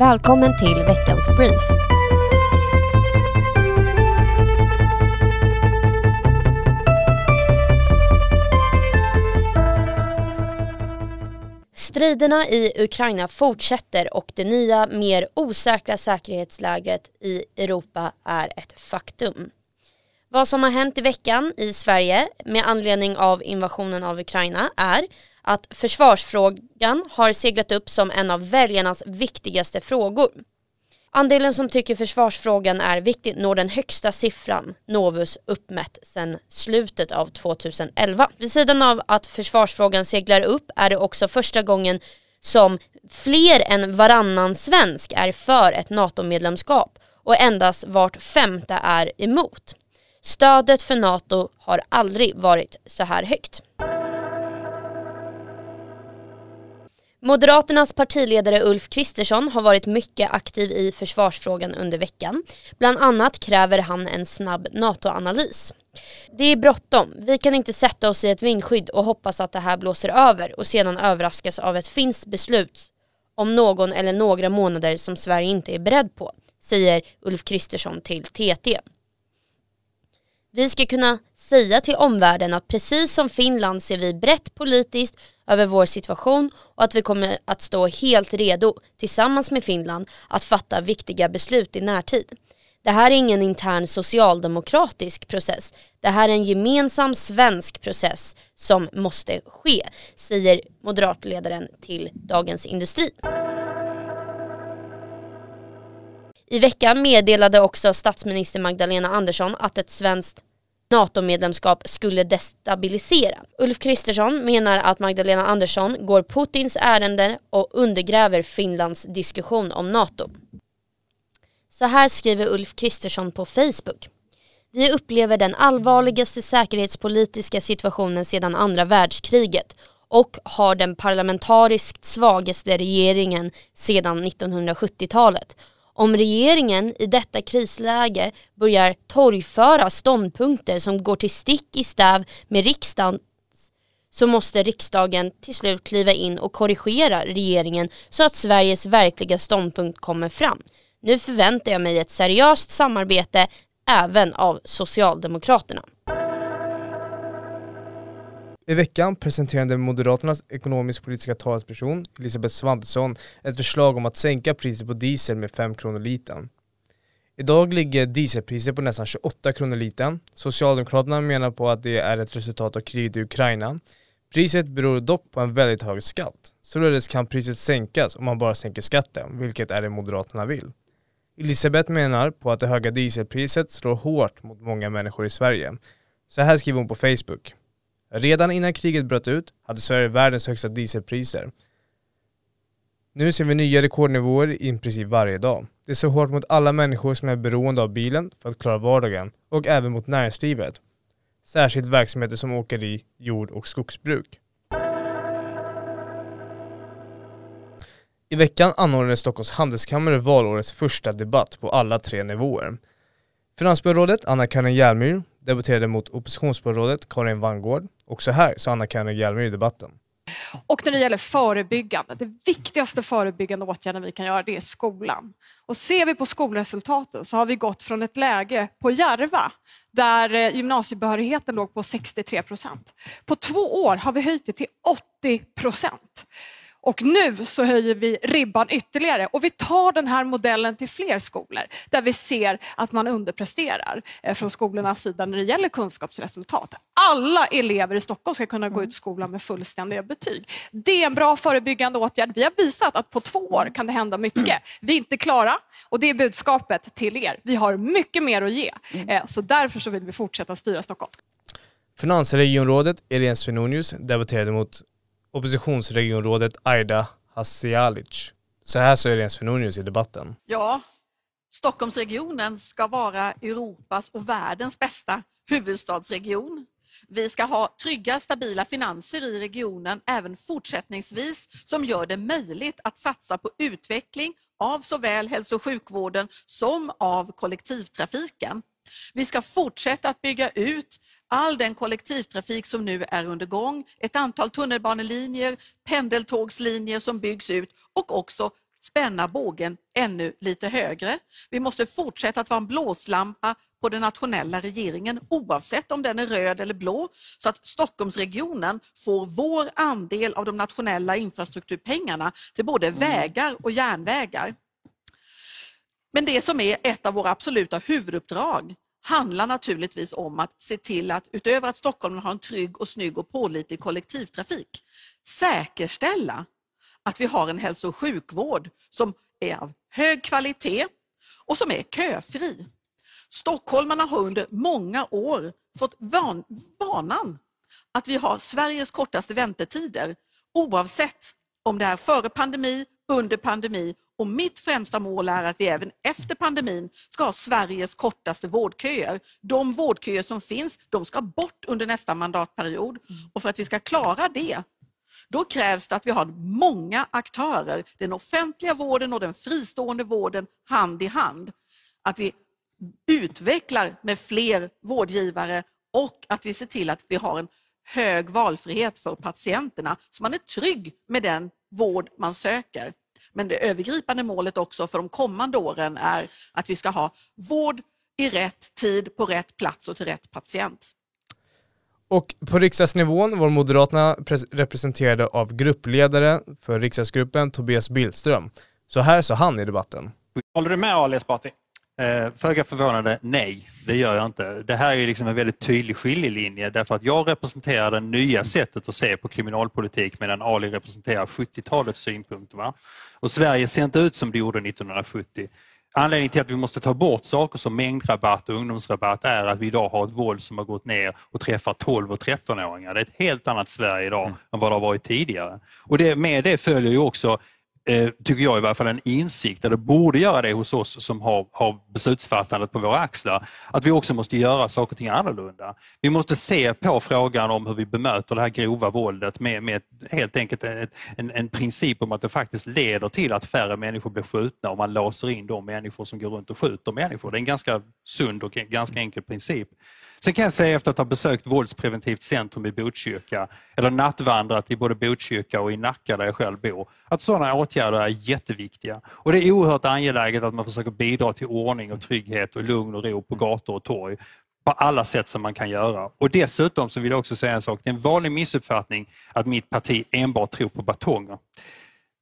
Välkommen till veckans brief. Striderna i Ukraina fortsätter och det nya, mer osäkra säkerhetsläget i Europa är ett faktum. Vad som har hänt i veckan i Sverige med anledning av invasionen av Ukraina är att försvarsfrågan har seglat upp som en av väljarnas viktigaste frågor. Andelen som tycker försvarsfrågan är viktig når den högsta siffran Novus uppmätt sedan slutet av 2011. Vid sidan av att försvarsfrågan seglar upp är det också första gången som fler än varannan svensk är för ett NATO-medlemskap och endast vart femte är emot. Stödet för NATO har aldrig varit så här högt. Moderaternas partiledare Ulf Kristersson har varit mycket aktiv i försvarsfrågan under veckan. Bland annat kräver han en snabb NATO-analys. Det är bråttom. Vi kan inte sätta oss i ett vindskydd och hoppas att det här blåser över och sedan överraskas av ett finskt beslut om någon eller några månader som Sverige inte är beredd på, säger Ulf Kristersson till TT. Vi ska kunna säga till omvärlden att precis som Finland ser vi brett politiskt över vår situation och att vi kommer att stå helt redo tillsammans med Finland att fatta viktiga beslut i närtid. Det här är ingen intern socialdemokratisk process. Det här är en gemensam svensk process som måste ske, säger moderatledaren till Dagens Industri. I veckan meddelade också statsminister Magdalena Andersson att ett svenskt NATO-medlemskap skulle destabilisera. Ulf Kristersson menar att Magdalena Andersson går Putins ärende och undergräver Finlands diskussion om NATO. Så här skriver Ulf Kristersson på Facebook. Vi upplever den allvarligaste säkerhetspolitiska situationen sedan andra världskriget och har den parlamentariskt svagaste regeringen sedan 1970-talet om regeringen i detta krisläge börjar torgföra ståndpunkter som går till stick i stäv med riksdagen så måste riksdagen till slut kliva in och korrigera regeringen så att Sveriges verkliga ståndpunkt kommer fram. Nu förväntar jag mig ett seriöst samarbete även av Socialdemokraterna. I veckan presenterade Moderaternas ekonomisk-politiska talesperson Elisabeth Svantesson ett förslag om att sänka priset på diesel med 5 kronor litern. Idag ligger dieselpriset på nästan 28 kronor litern. Socialdemokraterna menar på att det är ett resultat av kriget i Ukraina. Priset beror dock på en väldigt hög skatt. Således kan priset sänkas om man bara sänker skatten, vilket är det Moderaterna vill. Elisabeth menar på att det höga dieselpriset slår hårt mot många människor i Sverige. Så här skriver hon på Facebook. Redan innan kriget bröt ut hade Sverige världens högsta dieselpriser. Nu ser vi nya rekordnivåer i princip varje dag. Det slår hårt mot alla människor som är beroende av bilen för att klara vardagen och även mot näringslivet. Särskilt verksamheter som åkeri, jord och skogsbruk. I veckan anordnade Stockholms handelskammare valårets första debatt på alla tre nivåer. Finansborgarrådet Anna-Karin Järmyr debatterade mot oppositionsborgarrådet Karin Vangård och så här sa Anna-Karin Hjelmer i debatten. Och när det gäller förebyggande, det viktigaste förebyggande åtgärden vi kan göra det är skolan. Och ser vi på skolresultaten så har vi gått från ett läge på Järva där eh, gymnasiebehörigheten låg på 63 procent. På två år har vi höjt det till 80 procent. Och nu så höjer vi ribban ytterligare och vi tar den här modellen till fler skolor där vi ser att man underpresterar eh, från skolornas sida när det gäller kunskapsresultat. Alla elever i Stockholm ska kunna gå ut skolan med fullständiga betyg. Det är en bra förebyggande åtgärd. Vi har visat att på två år kan det hända mycket. Vi är inte klara och det är budskapet till er. Vi har mycket mer att ge, eh, så därför så vill vi fortsätta styra Stockholm. Finansregionrådet Irene Svenonius debatterade mot oppositionsregionrådet Aida Hasialic. Så här sa Irene Svenonius i debatten. Ja, Stockholmsregionen ska vara Europas och världens bästa huvudstadsregion. Vi ska ha trygga, stabila finanser i regionen även fortsättningsvis som gör det möjligt att satsa på utveckling av såväl hälso och sjukvården som av kollektivtrafiken. Vi ska fortsätta att bygga ut all den kollektivtrafik som nu är under gång, ett antal tunnelbanelinjer, pendeltågslinjer som byggs ut och också spänna bågen ännu lite högre. Vi måste fortsätta att vara en blåslampa på den nationella regeringen oavsett om den är röd eller blå så att Stockholmsregionen får vår andel av de nationella infrastrukturpengarna till både mm. vägar och järnvägar. Men det som är ett av våra absoluta huvuduppdrag handlar naturligtvis om att se till att utöver att Stockholm har en trygg och snygg och pålitlig kollektivtrafik säkerställa att vi har en hälso och sjukvård som är av hög kvalitet och som är köfri. Stockholmarna har under många år fått van, vanan att vi har Sveriges kortaste väntetider oavsett om det är före pandemi, under pandemi och mitt främsta mål är att vi även efter pandemin ska ha Sveriges kortaste vårdköer. De vårdköer som finns, de ska bort under nästa mandatperiod. Mm. Och för att vi ska klara det, då krävs det att vi har många aktörer, den offentliga vården och den fristående vården hand i hand. Att vi utvecklar med fler vårdgivare och att vi ser till att vi har en hög valfrihet för patienterna så man är trygg med den vård man söker. Men det övergripande målet också för de kommande åren är att vi ska ha vård i rätt tid, på rätt plats och till rätt patient. Och på riksdagsnivån var Moderaterna representerade av gruppledare för riksdagsgruppen Tobias Billström. Så här sa han i debatten. Håller du med Ali Esbati? Eh, Föga förvånande, nej, det gör jag inte. Det här är liksom en väldigt tydlig skiljelinje därför att jag representerar det nya sättet att se på kriminalpolitik medan Ali representerar 70-talets synpunkt. Va? Och Sverige ser inte ut som det gjorde 1970. Anledningen till att vi måste ta bort saker som mängdrabatt och ungdomsrabatt är att vi idag har ett våld som har gått ner och träffar 12 och 13-åringar. Det är ett helt annat Sverige idag mm. än vad det har varit tidigare. Och det, med det följer ju också Eh, tycker jag i varje fall, en insikt, eller borde göra det hos oss som har, har beslutsfattandet på våra axlar, att vi också måste göra saker och ting annorlunda. Vi måste se på frågan om hur vi bemöter det här grova våldet med, med helt enkelt ett, en, en princip om att det faktiskt leder till att färre människor blir skjutna om man låser in de människor som går runt och skjuter människor. Det är en ganska sund och ganska enkel princip. Sen kan jag säga efter att ha besökt Våldspreventivt centrum i Botkyrka eller nattvandrat i både Botkyrka och i Nacka där jag själv bor, att sådana åtgärder är jätteviktiga. Och det är oerhört angeläget att man försöker bidra till ordning och trygghet och lugn och ro på gator och torg på alla sätt som man kan göra. Och dessutom så vill jag också säga en sak, det är en vanlig missuppfattning att mitt parti enbart tror på batonger.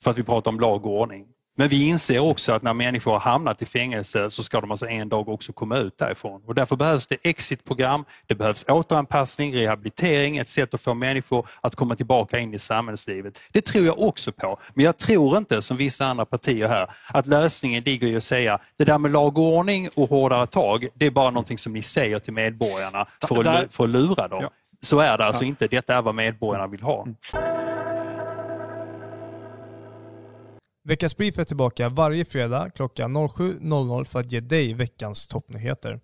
För att vi pratar om lag och ordning. Men vi inser också att när människor har hamnat i fängelse så ska de alltså en dag också komma ut därifrån. Och därför behövs det exitprogram, det behövs återanpassning, rehabilitering, ett sätt att få människor att komma tillbaka in i samhällslivet. Det tror jag också på. Men jag tror inte, som vissa andra partier här, att lösningen ligger i att säga det där med lag och ordning och hårdare tag, det är bara någonting som ni säger till medborgarna för att, för att lura dem. Så är det alltså inte. Detta är vad medborgarna vill ha. Veckans Brief är tillbaka varje fredag klockan 07.00 för att ge dig veckans toppnyheter.